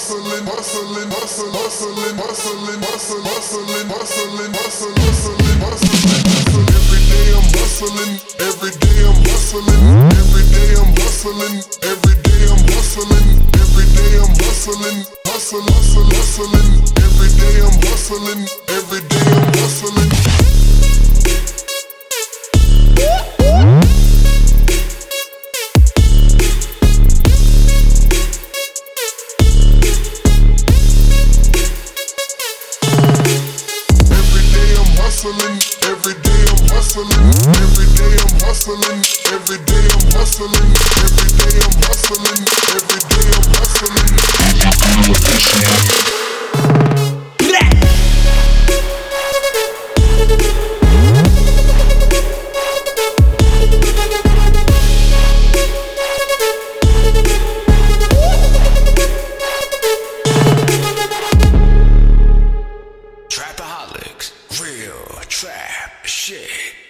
hustling, hustling, hustling, hustling, hustling, hustling, hustling, hustling, hustling, hustling, hustling, hustling. Every day I'm hustling, every day I'm hustling, every day I'm hustling, every day I'm hustling, every day I'm hustling, hustle, hustle, hustling. Every day I'm hustling, every day hustling, every day I'm hustling, every day I'm hustling, every day I'm hustling, every trap shit.